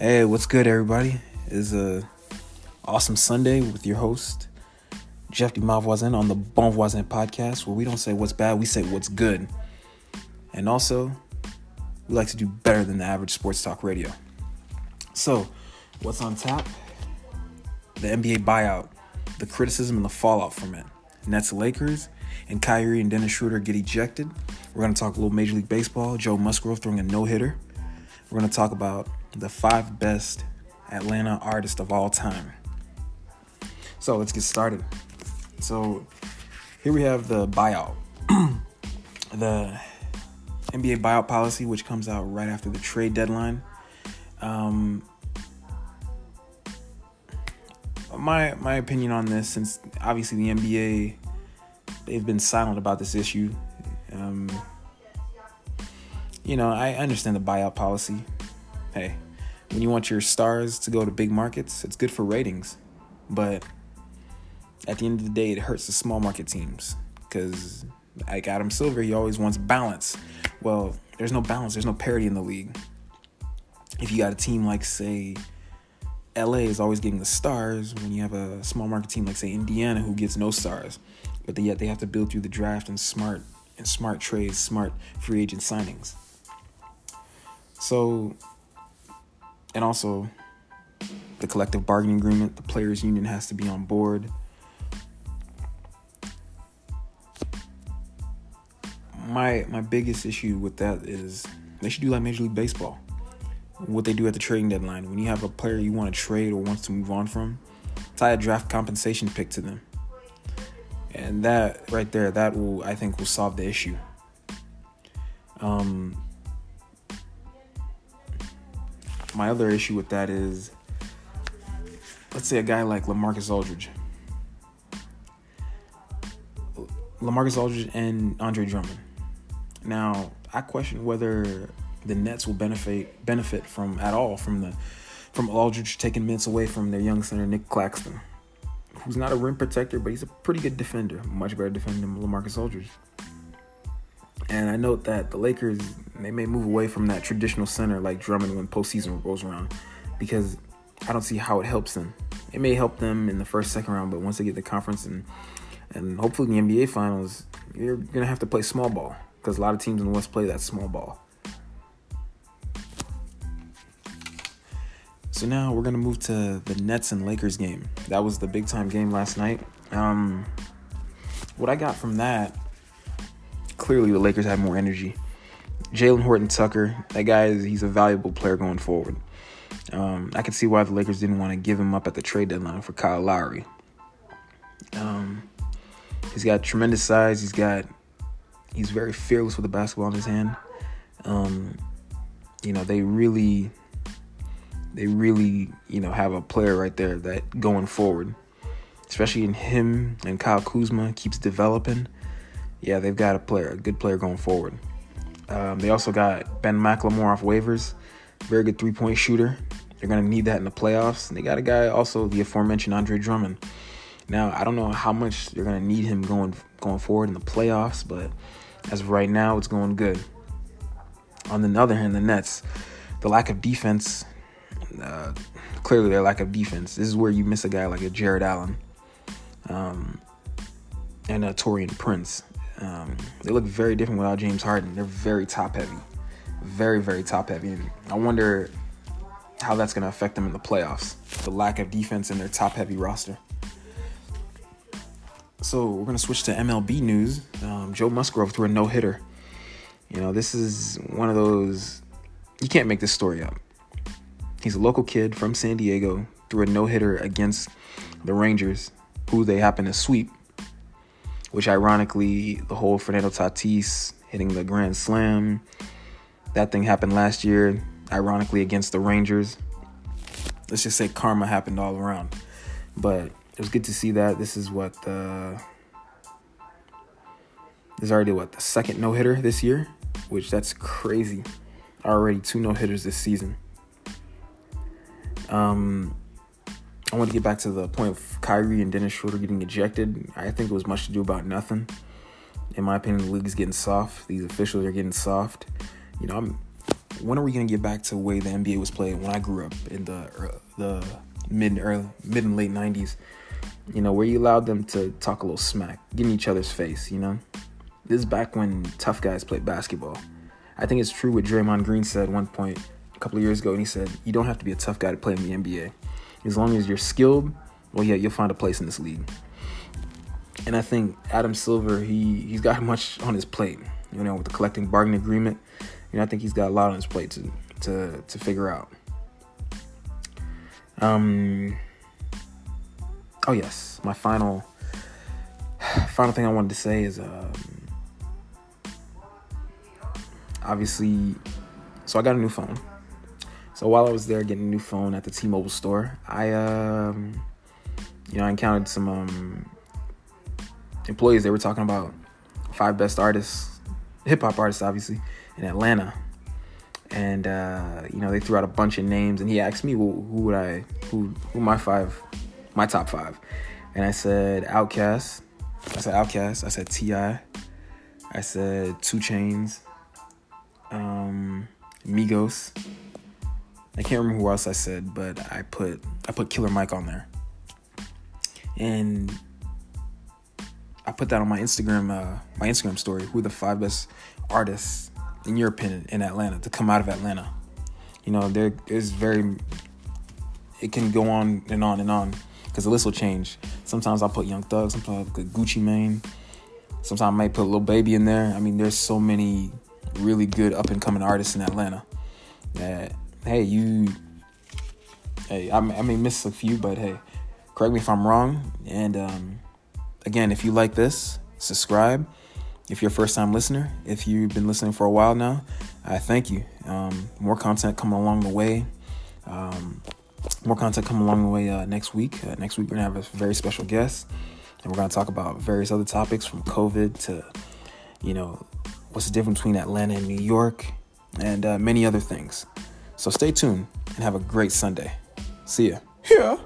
Hey, what's good, everybody? It's a awesome Sunday with your host, Jeff de Malvoisin, on the Bon Voisin podcast, where we don't say what's bad, we say what's good. And also, we like to do better than the average sports talk radio. So, what's on tap? The NBA buyout, the criticism and the fallout from it. Nets Lakers, and Kyrie and Dennis Schroeder get ejected. We're going to talk a little Major League Baseball, Joe Musgrove throwing a no hitter. We're going to talk about the five best Atlanta artists of all time. So let's get started. So here we have the buyout. the NBA buyout policy, which comes out right after the trade deadline. Um, my my opinion on this, since obviously the NBA they've been silent about this issue. Um, you know, I understand the buyout policy. Hey, when you want your stars to go to big markets, it's good for ratings. But at the end of the day, it hurts the small market teams because, like Adam Silver, he always wants balance. Well, there's no balance, there's no parity in the league. If you got a team like, say, LA is always getting the stars when you have a small market team like, say, Indiana, who gets no stars but yet they have to build through the draft and smart and smart trades, smart free agent signings. So, and also the collective bargaining agreement, the players' union has to be on board. My my biggest issue with that is they should do like Major League Baseball. What they do at the trading deadline. When you have a player you want to trade or wants to move on from, tie a draft compensation pick to them and that right there that will i think will solve the issue um my other issue with that is let's say a guy like lamarcus aldridge lamarcus aldridge and andre drummond now i question whether the nets will benefit benefit from at all from the from aldridge taking minutes away from their young center Nick claxton who's not a rim protector, but he's a pretty good defender, much better defender than LaMarcus Aldridge. And I note that the Lakers they may move away from that traditional center like Drummond when postseason rolls around, because I don't see how it helps them. It may help them in the first, second round, but once they get the conference and and hopefully the NBA finals, you're gonna have to play small ball because a lot of teams in the West play that small ball. So now we're gonna move to the Nets and Lakers game. That was the big time game last night. Um, what I got from that, clearly the Lakers had more energy. Jalen Horton Tucker, that guy is he's a valuable player going forward. Um, I can see why the Lakers didn't want to give him up at the trade deadline for Kyle Lowry. Um, he's got tremendous size. He's got he's very fearless with the basketball in his hand. Um, you know, they really they really, you know, have a player right there that going forward, especially in him and Kyle Kuzma keeps developing. Yeah, they've got a player, a good player going forward. Um, they also got Ben McLemore off waivers, very good three point shooter. They're gonna need that in the playoffs. And they got a guy also the aforementioned Andre Drummond. Now I don't know how much they're gonna need him going going forward in the playoffs, but as of right now, it's going good. On the other hand, the Nets, the lack of defense uh, clearly their lack of defense. This is where you miss a guy like a Jarrett Allen um, and a Taurean Prince. Um, they look very different without James Harden. They're very top heavy, very very top heavy, and I wonder how that's going to affect them in the playoffs. The lack of defense in their top heavy roster. So we're going to switch to MLB news. Um, Joe Musgrove threw a no hitter. You know, this is one of those you can't make this story up. He's a local kid from San Diego, threw a no hitter against the Rangers, who they happen to sweep. Which, ironically, the whole Fernando Tatis hitting the Grand Slam, that thing happened last year, ironically, against the Rangers. Let's just say karma happened all around. But it was good to see that. This is what the. This is already what the second no hitter this year, which that's crazy. Already two no hitters this season. Um, I want to get back to the point of Kyrie and Dennis Schroeder getting ejected. I think it was much to do about nothing. In my opinion, the league is getting soft. These officials are getting soft. You know, I'm when are we gonna get back to the way the NBA was played when I grew up in the the mid early mid and late '90s? You know, where you allowed them to talk a little smack, get in each other's face. You know, this is back when tough guys played basketball. I think it's true what Draymond Green said one point a couple of years ago, and he said, "You don't have to be a tough guy to play in the NBA. As long as you're skilled, well, yeah, you'll find a place in this league." And I think Adam Silver, he he's got much on his plate. You know, with the collective bargaining agreement, you know, I think he's got a lot on his plate to to to figure out. Um. Oh yes, my final final thing I wanted to say is um, obviously, so I got a new phone. So while I was there getting a new phone at the T-Mobile store, I um, you know, I encountered some um, employees. They were talking about five best artists, hip hop artists, obviously, in Atlanta. And uh, you know, they threw out a bunch of names, and he asked me, well, "Who would I? Who? Who my five? My top five? And I said Outkast. I said Outkast. I said T.I. I said 2 Chainz, Um, Migos. I can't remember who else I said, but I put I put Killer Mike on there. And I put that on my Instagram, uh, my Instagram story. Who are the five best artists, in your opinion, in Atlanta to come out of Atlanta? You know, there is very. It can go on and on and on because the list will change. Sometimes I'll put Young Thug, sometimes I'll put Gucci Mane, sometimes I might put Lil Baby in there. I mean, there's so many really good up and coming artists in Atlanta that hey, you, hey, I, I may miss a few, but hey, correct me if I'm wrong, and um, Again, if you like this, subscribe. If you're a first time listener, if you've been listening for a while now, I thank you. Um, more content coming along the way. Um, more content coming along the way uh, next week. Uh, next week, we're going to have a very special guest, and we're going to talk about various other topics from COVID to, you know, what's the difference between Atlanta and New York, and uh, many other things. So stay tuned and have a great Sunday. See ya. Yeah.